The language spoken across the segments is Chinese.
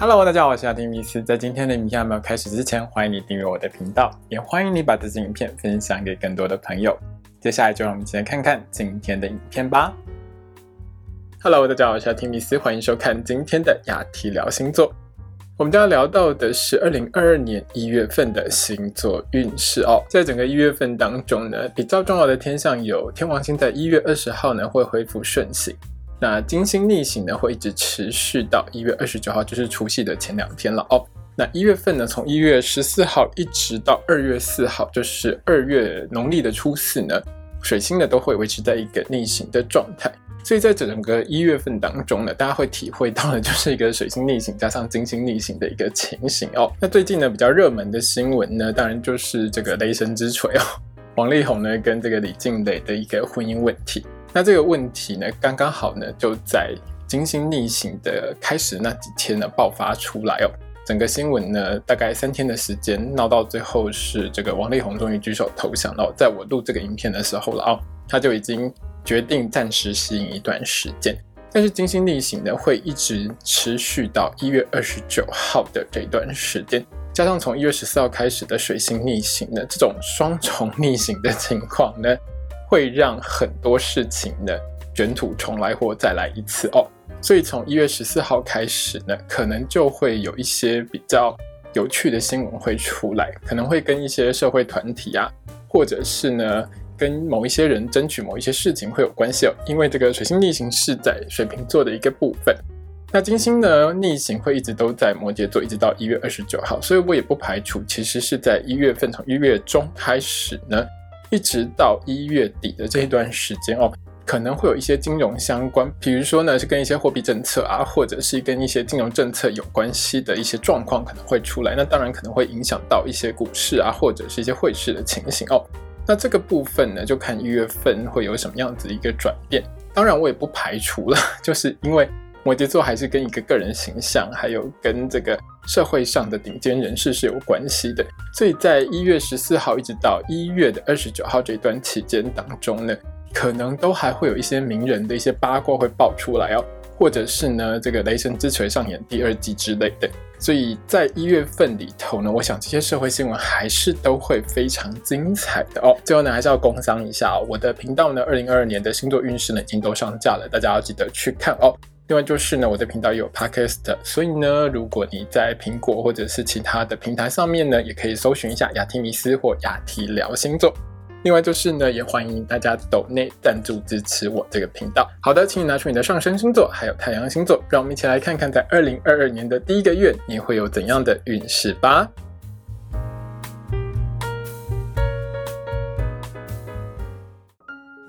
Hello，大家好，我是阿丁米斯。在今天的影片还没有开始之前，欢迎你订阅我的频道，也欢迎你把这支影片分享给更多的朋友。接下来就让我们一起来看看今天的影片吧。Hello，大家好，我是阿丁米斯，欢迎收看今天的雅提聊星座。我们将要聊到的是二零二二年一月份的星座运势哦。在整个一月份当中呢，比较重要的天象有天王星在一月二十号呢会恢复顺行。那金星逆行呢，会一直持续到一月二十九号，就是除夕的前两天了哦。那一月份呢，从一月十四号一直到二月四号，就是二月农历的初四呢，水星呢都会维持在一个逆行的状态。所以在整个一月份当中呢，大家会体会到的就是一个水星逆行加上金星逆行的一个情形哦。那最近呢，比较热门的新闻呢，当然就是这个雷神之锤哦，王力宏呢跟这个李静蕾的一个婚姻问题。那这个问题呢，刚刚好呢，就在金星逆行的开始那几天呢爆发出来哦。整个新闻呢，大概三天的时间闹到最后是这个王力宏终于举手投降了。在我录这个影片的时候了哦，他就已经决定暂时吸引一段时间。但是金星逆行呢，会一直持续到一月二十九号的这段时间，加上从一月十四号开始的水星逆行呢，这种双重逆行的情况呢。会让很多事情呢卷土重来或再来一次哦，所以从一月十四号开始呢，可能就会有一些比较有趣的新闻会出来，可能会跟一些社会团体啊，或者是呢跟某一些人争取某一些事情会有关系哦。因为这个水星逆行是在水瓶座的一个部分，那金星呢逆行会一直都在摩羯座，一直到一月二十九号，所以我也不排除其实是在一月份从一月中开始呢。一直到一月底的这一段时间哦，可能会有一些金融相关，比如说呢是跟一些货币政策啊，或者是跟一些金融政策有关系的一些状况可能会出来。那当然可能会影响到一些股市啊，或者是一些汇市的情形哦。那这个部分呢，就看一月份会有什么样子一个转变。当然我也不排除了，就是因为。摩羯座还是跟一个个人形象，还有跟这个社会上的顶尖人士是有关系的。所以在一月十四号一直到一月的二十九号这段期间当中呢，可能都还会有一些名人的一些八卦会爆出来哦，或者是呢这个雷神之锤上演第二季之类的。所以在一月份里头呢，我想这些社会新闻还是都会非常精彩的哦。最后呢，还是要工商一下，我的频道呢，二零二二年的星座运势呢已经都上架了，大家要记得去看哦。另外就是呢，我的频道也有 podcast，所以呢，如果你在苹果或者是其他的平台上面呢，也可以搜寻一下雅提米斯或雅提聊星座。另外就是呢，也欢迎大家抖内赞助支持我这个频道。好的，请你拿出你的上升星座还有太阳星座，让我们一起来看看在二零二二年的第一个月你会有怎样的运势吧。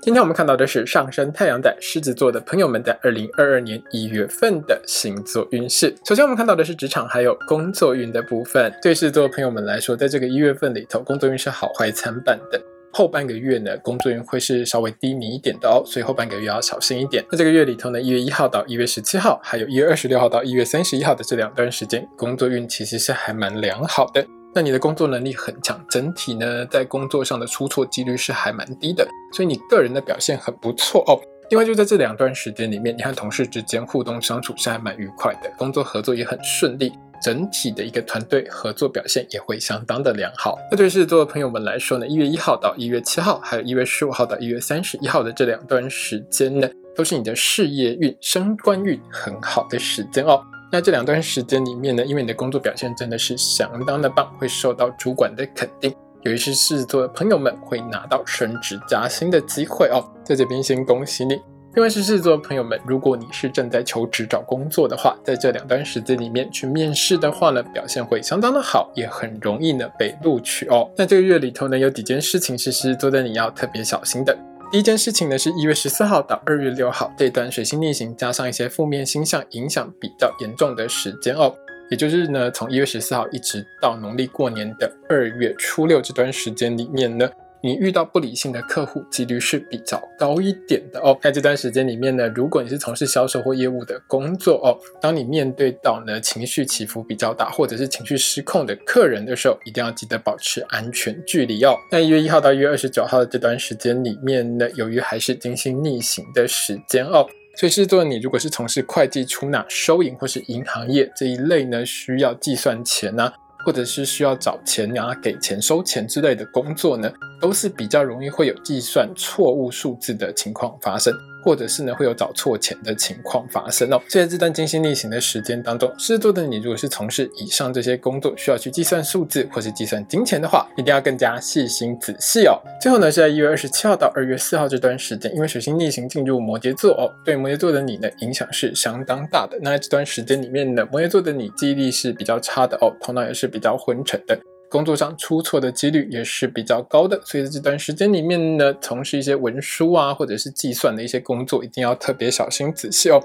今天我们看到的是上升太阳在狮子座的朋友们在二零二二年一月份的星座运势。首先，我们看到的是职场还有工作运的部分。对狮子座朋友们来说，在这个一月份里头，工作运是好坏参半的。后半个月呢，工作运会是稍微低迷一点的哦，所以后半个月要小心一点。那这个月里头呢，一月一号到一月十七号，还有一月二十六号到一月三十一号的这两段时间，工作运其实是还蛮良好的。那你的工作能力很强，整体呢在工作上的出错几率是还蛮低的，所以你个人的表现很不错哦。另外就在这两段时间里面，你和同事之间互动相处是还蛮愉快的，工作合作也很顺利，整体的一个团队合作表现也会相当的良好。那对狮子座的朋友们来说呢，一月一号到一月七号，还有一月十五号到一月三十一号的这两段时间呢，都是你的事业运、升官运很好的时间哦。那这两段时间里面呢，因为你的工作表现真的是相当的棒，会受到主管的肯定，尤其是狮子座的朋友们会拿到升职加薪的机会哦，在这边先恭喜你。另外是狮子座的朋友们，如果你是正在求职找工作的话，在这两段时间里面去面试的话呢，表现会相当的好，也很容易呢被录取哦。那这个月里头呢，有几件事情是狮子座的你要特别小心的。第一件事情呢，是一月十四号到二月六号这段水星逆行，加上一些负面星象影响比较严重的时间哦，也就是呢，从一月十四号一直到农历过年的二月初六这段时间里面呢。你遇到不理性的客户几率是比较高一点的哦。在这段时间里面呢，如果你是从事销售或业务的工作哦，当你面对到呢情绪起伏比较大或者是情绪失控的客人的时候，一定要记得保持安全距离哦。那一月一号到一月二十九号的这段时间里面呢，由于还是金星逆行的时间哦。所以狮子座的你，如果是从事会计、出纳、收银或是银行业这一类呢，需要计算钱啊，或者是需要找钱啊、给钱、收钱之类的工作呢，都是比较容易会有计算错误数字的情况发生。或者是呢，会有找错钱的情况发生哦。在这段精心逆行的时间当中，狮子座的你如果是从事以上这些工作，需要去计算数字或是计算金钱的话，一定要更加细心仔细哦。最后呢，是在一月二十七号到二月四号这段时间，因为水星逆行进入摩羯座哦，对摩羯座的你呢影响是相当大的。那在这段时间里面呢，摩羯座的你记忆力是比较差的哦，头脑也是比较昏沉的。工作上出错的几率也是比较高的，所以在这段时间里面呢，从事一些文书啊，或者是计算的一些工作，一定要特别小心仔细哦。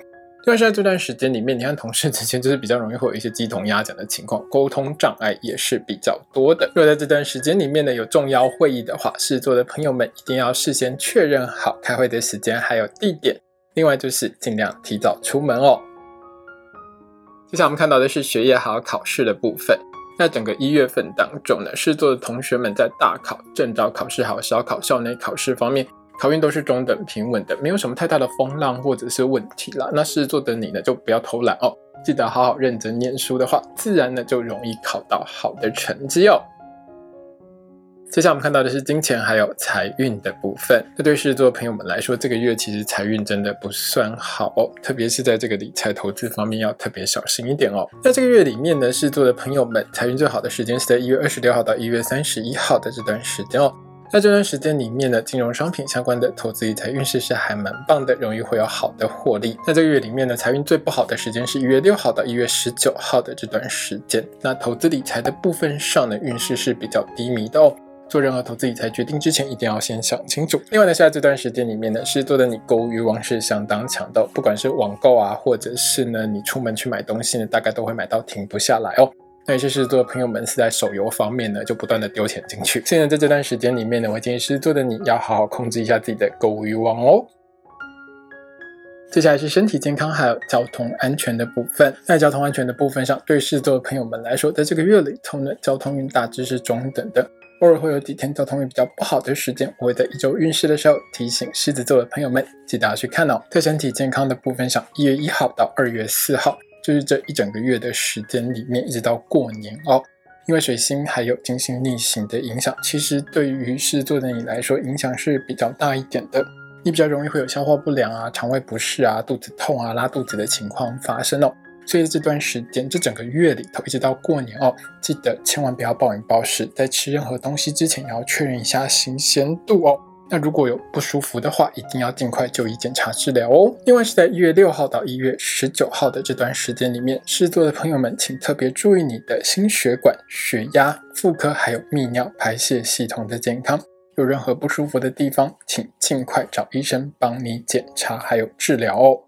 另外，在这段时间里面，你和同事之间就是比较容易会有一些鸡同鸭讲的情况，沟通障碍也是比较多的。如果在这段时间里面呢有重要会议的话，事做的朋友们一定要事先确认好开会的时间还有地点。另外就是尽量提早出门哦。接下来我们看到的是学业还有考试的部分。在整个一月份当中呢，狮子座的同学们在大考、正招考试、好小考、校内考试方面，考运都是中等平稳的，没有什么太大的风浪或者是问题啦。那狮子座的你呢，就不要偷懒哦，记得好好认真念书的话，自然呢就容易考到好的成绩哦。接下来我们看到的是金钱还有财运的部分。那对狮子座朋友们来说，这个月其实财运真的不算好哦，特别是在这个理财投资方面要特别小心一点哦。在这个月里面呢，狮子座的朋友们财运最好的时间是在一月二十六号到一月三十一号的这段时间哦。在这段时间里面呢，金融商品相关的投资理财运势是还蛮棒的，容易会有好的获利。在这个月里面呢，财运最不好的时间是一月六号到一月十九号的这段时间。那投资理财的部分上呢，运势是比较低迷的哦。做任何投资理财决定之前，一定要先想清楚。另外呢，现在这段时间里面呢，狮子座的你购物欲望是相当强的，不管是网购啊，或者是呢你出门去买东西呢，大概都会买到停不下来哦。那有些狮子座的朋友们是在手游方面呢，就不断的丢钱进去。现在在这段时间里面呢，我建议狮子座的你要好好控制一下自己的购物欲望哦。接下来是身体健康还有交通安全的部分。在交通安全的部分上，对狮子座的朋友们来说，在这个月里头呢，交通运大致是中等的。偶尔会有几天交通运比较不好的时间，我会在一周运势的时候提醒狮子座的朋友们，记得要去看哦。在身体健康的部分上，一月一号到二月四号，就是这一整个月的时间里面，一直到过年哦。因为水星还有金星逆行的影响，其实对于狮子座的你来说，影响是比较大一点的。你比较容易会有消化不良啊、肠胃不适啊、肚子痛啊、拉肚子的情况发生哦。所以这段时间，这整个月里头，一直到过年哦，记得千万不要暴饮暴食，在吃任何东西之前，也要确认一下新鲜度哦。那如果有不舒服的话，一定要尽快就医检查治疗哦。另外是在一月六号到一月十九号的这段时间里面，狮子座的朋友们，请特别注意你的心血管、血压、妇科还有泌尿排泄系统的健康。有任何不舒服的地方，请尽快找医生帮你检查还有治疗哦。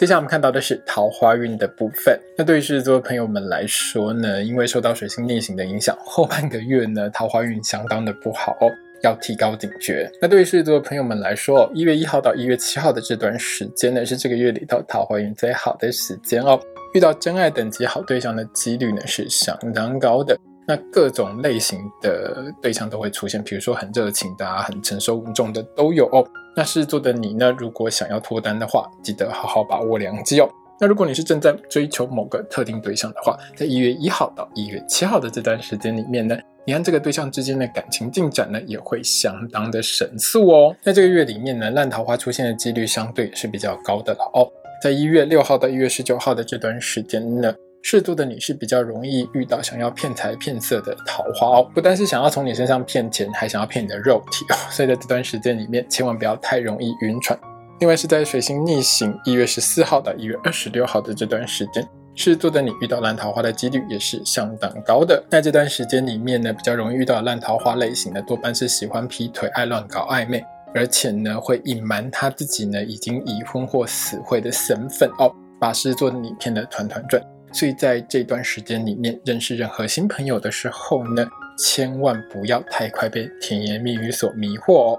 接下来我们看到的是桃花运的部分。那对于狮子座朋友们来说呢，因为受到水星逆行的影响，后半个月呢桃花运相当的不好哦，要提高警觉。那对于狮子座朋友们来说，一月一号到一月七号的这段时间呢，是这个月里头桃花运最好的时间哦，遇到真爱等级好对象的几率呢是相当高的。那各种类型的对象都会出现，比如说很热情的啊，很成熟稳重的都有哦。那狮子座的你呢？如果想要脱单的话，记得好好把握良机哦。那如果你是正在追求某个特定对象的话，在一月一号到一月七号的这段时间里面呢，你和这个对象之间的感情进展呢，也会相当的神速哦。在这个月里面呢，烂桃花出现的几率相对是比较高的了哦。在一月六号到一月十九号的这段时间呢。适度的你是比较容易遇到想要骗财骗色的桃花哦，不单是想要从你身上骗钱，还想要骗你的肉体哦。所以在这段时间里面，千万不要太容易晕船。另外是在水星逆行一月十四号到一月二十六号的这段时间，适度的你遇到烂桃花的几率也是相当高的。在这段时间里面呢，比较容易遇到烂桃花类型的，多半是喜欢劈腿、爱乱搞暧昧，而且呢会隐瞒他自己呢已经已婚或死会的身份哦，把狮子座的你骗得团团转。所以在这段时间里面，认识任何新朋友的时候呢，千万不要太快被甜言蜜语所迷惑哦。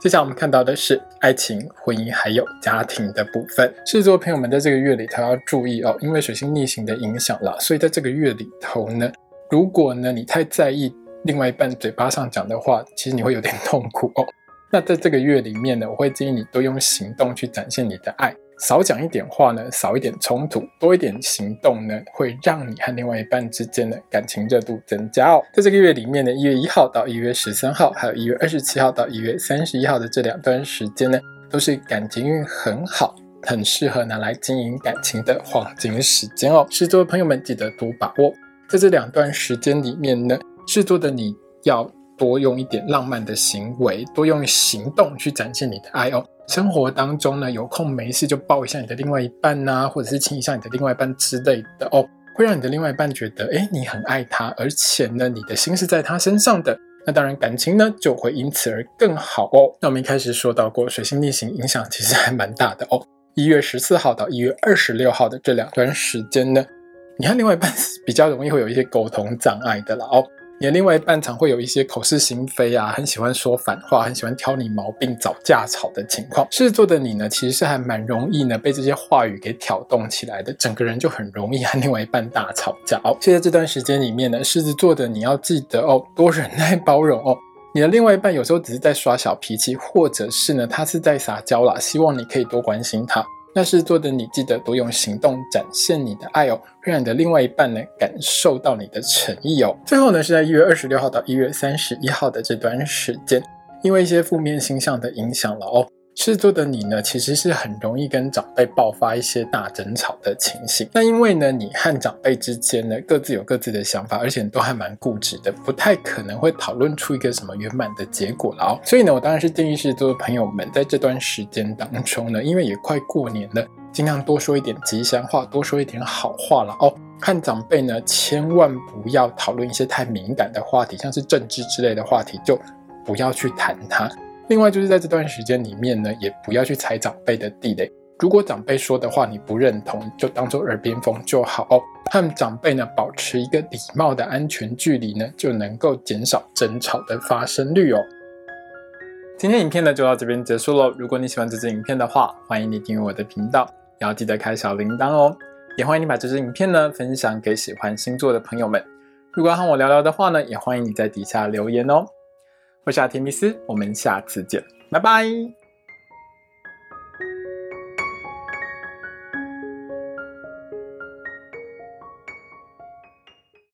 接下来我们看到的是爱情、婚姻还有家庭的部分。狮子座朋友们在这个月里头要注意哦，因为水星逆行的影响了，所以在这个月里头呢，如果呢你太在意另外一半嘴巴上讲的话，其实你会有点痛苦哦。那在这个月里面呢，我会建议你多用行动去展现你的爱，少讲一点话呢，少一点冲突，多一点行动呢，会让你和另外一半之间的感情热度增加哦。在这个月里面呢，一月一号到一月十三号，还有一月二十七号到一月三十一号的这两段时间呢，都是感情运很好，很适合拿来经营感情的黄金时间哦。狮子座的朋友们记得多把握，在这两段时间里面呢，狮子座的你要。多用一点浪漫的行为，多用行动去展现你的爱哦。生活当中呢，有空没事就抱一下你的另外一半呐，或者是亲一下你的另外一半之类的哦，会让你的另外一半觉得，哎，你很爱他，而且呢，你的心是在他身上的。那当然，感情呢就会因此而更好哦。那我们一开始说到过，水星逆行影响其实还蛮大的哦。一月十四号到一月二十六号的这两段时间呢，你和另外一半比较容易会有一些沟通障碍的了哦。你的另外一半常会有一些口是心非啊，很喜欢说反话，很喜欢挑你毛病、找架吵的情况。狮子座的你呢，其实是还蛮容易呢被这些话语给挑动起来的，整个人就很容易和另外一半大吵架。哦，现在这段时间里面呢，狮子座的你要记得哦，多忍耐包容哦。你的另外一半有时候只是在耍小脾气，或者是呢他是在撒娇啦，希望你可以多关心他。那是做的，你记得多用行动展现你的爱哦，让你的另外一半呢感受到你的诚意哦。最后呢，是在一月二十六号到一月三十一号的这段时间，因为一些负面形象的影响了哦。狮子座的你呢，其实是很容易跟长辈爆发一些大争吵的情形。那因为呢，你和长辈之间呢，各自有各自的想法，而且都还蛮固执的，不太可能会讨论出一个什么圆满的结果了哦。所以呢，我当然是建议狮子座的朋友们，在这段时间当中呢，因为也快过年了，尽量多说一点吉祥话，多说一点好话了哦。和长辈呢，千万不要讨论一些太敏感的话题，像是政治之类的话题，就不要去谈它。另外就是在这段时间里面呢，也不要去踩长辈的地雷。如果长辈说的话你不认同，就当做耳边风就好哦。和长辈呢保持一个礼貌的安全距离呢，就能够减少争吵的发生率哦。今天影片呢就到这边结束喽。如果你喜欢这支影片的话，欢迎你订阅我的频道，也要记得开小铃铛哦。也欢迎你把这支影片呢分享给喜欢星座的朋友们。如果要和我聊聊的话呢，也欢迎你在底下留言哦。我是阿提米斯，我们下次见，拜拜。